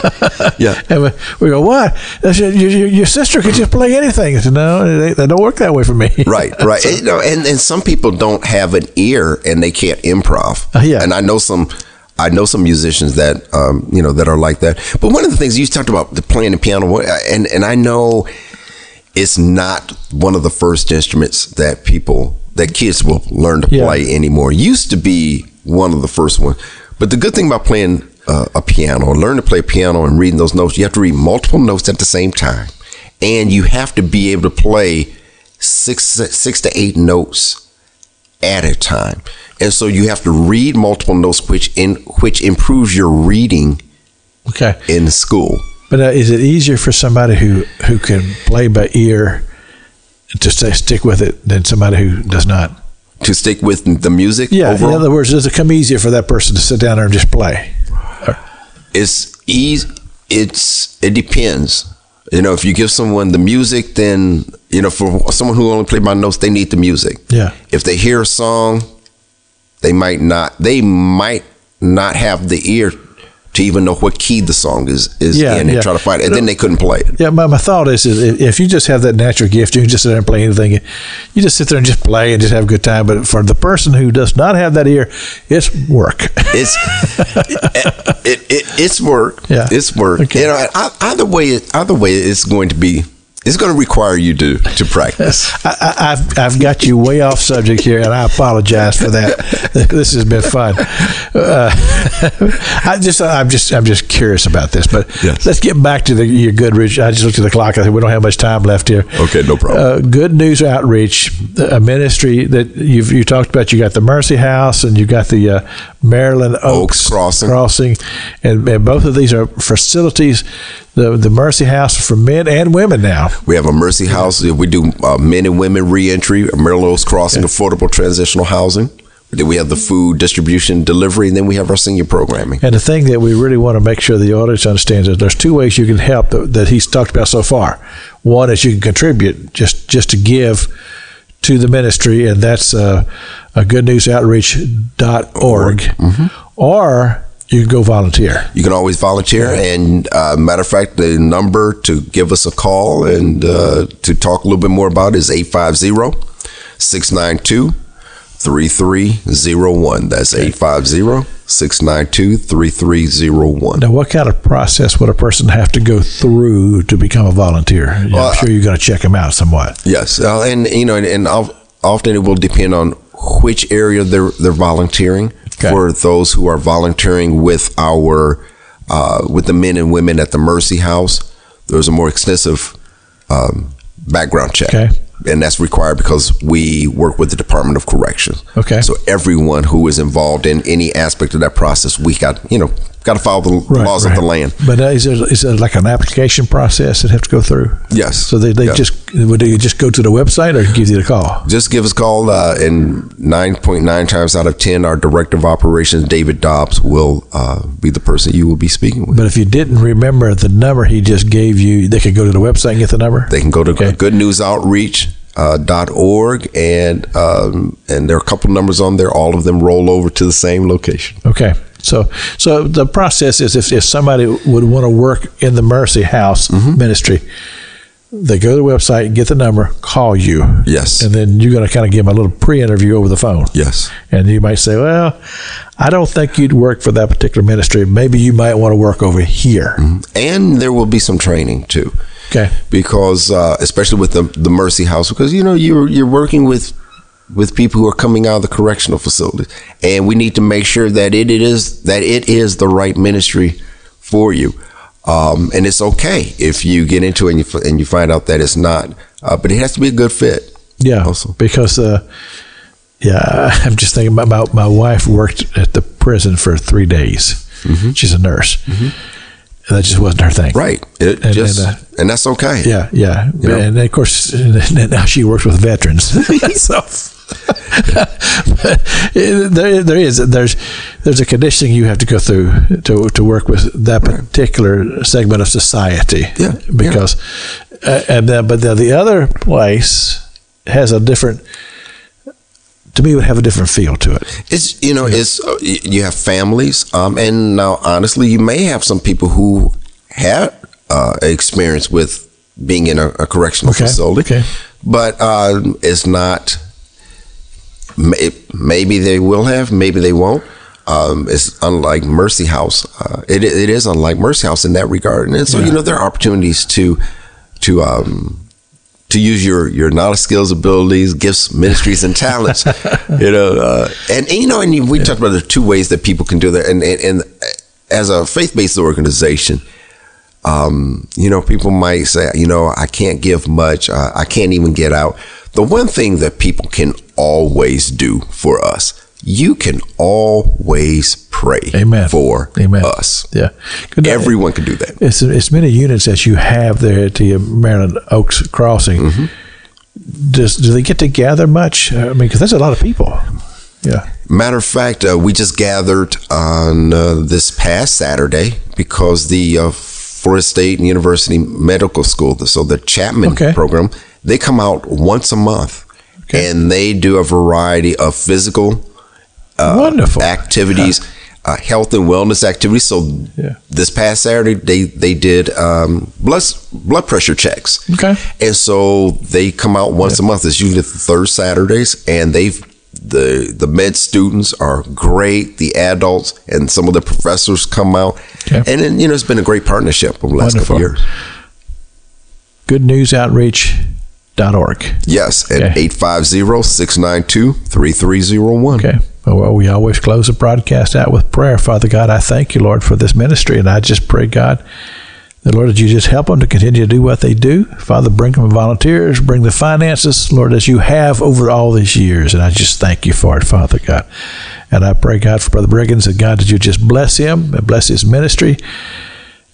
Yeah. And we, we go, what? I said, your, your, your sister could just play anything. Said, no, they, they don't work that way for me. Right, right. And, you know, and, and some people don't have an ear and they can't improv. Uh, yeah. And I know some I know some musicians that um, you know that are like that. But one of the things you talked about the playing the piano and and I know it's not one of the first instruments that people that kids will learn to Yeah. play anymore. Used to be one of the first ones. But the good thing about playing uh, a piano, or learn to play piano and reading those notes, you have to read multiple notes at the same time, and you have to be able to play six six to eight notes at a time. And so you have to read multiple notes, which in which improves your reading Okay. in school. But uh, is it easier for somebody who, who can play by ear to stay, stick with it than somebody who does not? To stick with the music, Yeah. overall, In other words, does it come easier for that person to sit down there and just play? it's easy. It's it depends. You know, if you give someone the music, then you know, for someone who only played by notes, they need the music. Yeah. If they hear a song, they might not. They might not have the ear to even know what key the song is is Yeah, in and yeah. try to find it, and then they couldn't play it. Yeah, my, my thought is, is if- you just have that natural gift, you can just sit there and play anything. You just sit there and just play and just have a good time. But for the person who does not have that ear, it's work. It's it, it, it it's work. Yeah. it's work. Okay. You know, either way, either way, it's going to be. It's going to require you to to practice. I, I, I've I've got you way off subject here, and I apologize for that. This has been fun. Uh, I just I'm just I'm just curious about this, but Yes. let's get back to the your Goodreach. I just looked at the clock. I think we don't have much time left here. Okay, no problem. Uh, Good News Outreach, a ministry that you've you talked about. You got the Mercy House, and you got the uh, Maryland Oaks, Oaks Crossing. Crossing, and, and both of these are facilities. The the Mercy House for men and women now. We have a Mercy House. We do uh, men and women reentry, Oaks Crossing, affordable transitional housing. Then we have the food distribution delivery, and then we have our senior programming. And the thing that we really want to make sure the audience understands is there's two ways you can help that, that he's talked about so far. One is you can contribute just just to give to the ministry, and that's uh, a goodnewsoutreach.org. Or you can go volunteer. You can always volunteer, and uh, matter of fact, the number to give us a call and uh, to talk a little bit more about is 850 692 3301. That's 850 692 3301. Now, what kind of process would a person have to go through to become a volunteer? Well, I'm sure you're going to check them out somewhat. Yes, uh, and you know, and, and often it will depend on which area they're they're volunteering. Okay. For those who are volunteering with our uh, with the men and women at the Mercy House, there's a more extensive um, background check. Okay. And that's required because we work with the Department of Corrections. Okay. So everyone who is involved in any aspect of that process, we got you know got to follow the laws of the land. But uh, is, there, is there like an application process that have to go through? Yes. So they, they just would they just go to the website or give you the call? just give us a call uh, and 9.9 times out of 10 our director of operations david dobbs will uh, be the person you will be speaking with But if you didn't remember the number he just gave you, they could go to the website and get the number. they can go to Okay. goodnewsoutreach uh, dot org and um, and there are a couple numbers on there all of them roll over to the same location Okay. So, so the process is if, if somebody would want to work in the Mercy House Mm-hmm. ministry, they go to the website, get the number, call you. Yes. And then you're going to kind of give them a little pre-interview over the phone. yes And you might say, well, I don't think you'd work for that particular ministry. Maybe you might want to work over here. and there will be some training too Okay. because uh, especially with the, the mercy house because you know you're you're working with with people who are coming out of the correctional facilities and we need to make sure that it, it is that it is the right ministry for you Um, and it's okay if you get into it and you, and you find out that it's not. Uh, but it has to be a good fit. Yeah, Also. because uh, yeah, I'm just thinking about my, wife worked at the prison for three days. She's a nurse, and that just wasn't her thing. Right. It And- just, and, and, uh, that's okay. Yeah, yeah, know? and of course now she works with veterans. so there, there is there's there's a conditioning you have to go through to to work with that particular segment of society. Yeah, because uh, and then but the, the other place has a different. To me, it would have a different feel to it. It's you know it's uh, you have families, um, and now honestly, you may have some people who had uh, experience with being in a, a correctional Okay, facility, okay. but uh, it's not. May- Maybe they will have, maybe they won't. Um, it's unlike Mercy House. Uh, it it is unlike Mercy House in that regard, and so you know there are opportunities to to um, to use your your knowledge, skills, abilities, gifts, ministries, and talents. you know, uh, and, and you know, and we talked about the two ways that people can do that, and and, and as a faith based organization. Um, you know, people might say, you know, I can't give much. Uh, I can't even get out. The one thing that people can always do for us, you can always pray Amen. for Amen. us. Yeah, Good- Everyone can do that. It's as many units as you have there at the Maryland Oaks Crossing. Mm-hmm. Does do they get together much? I mean, because that's a lot of people. Yeah. Matter of fact, uh, we just gathered on uh, this past Saturday because the uh, Florida State and University Medical School, so the Chapman Okay. program, they come out once a month Okay. and they do a variety of physical Wonderful. activities, uh, health and wellness activities. So Yeah. this past Saturday, they they did um, blood blood pressure checks. Okay. and so they come out once a month. It's usually the third Saturdays, and they've the the med students are great. The adults and some of the professors come out, Okay. and then you know it's been a great partnership over the last couple of news years. goodnewsoutreach.org. Yes, at Okay. 850-692-3301. Okay. Well, we always close the broadcast out with prayer. Father God, I thank you, Lord, for this ministry. And I just pray, God, that, Lord, that you just help them to continue to do what they do. Father, bring them volunteers, bring the finances, Lord, as you have over all these years. And I just thank you for it, Father God. And I pray, God, for Brother Breggins, and God, that you just bless him and bless his ministry.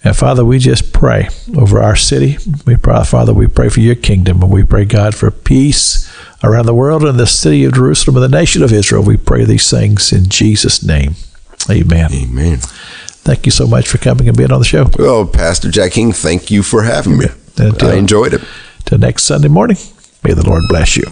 And Father, we just pray over our city. We pray, Father, we pray for your kingdom, and we pray, God, for peace around the world and the city of Jerusalem and the nation of Israel. We pray these things in Jesus' name. Amen. Amen. Thank you so much for coming and being on the show. Well, Pastor Jack King, thank you for having me. Until- uh, I enjoyed it. Till next Sunday morning, may the Lord bless you.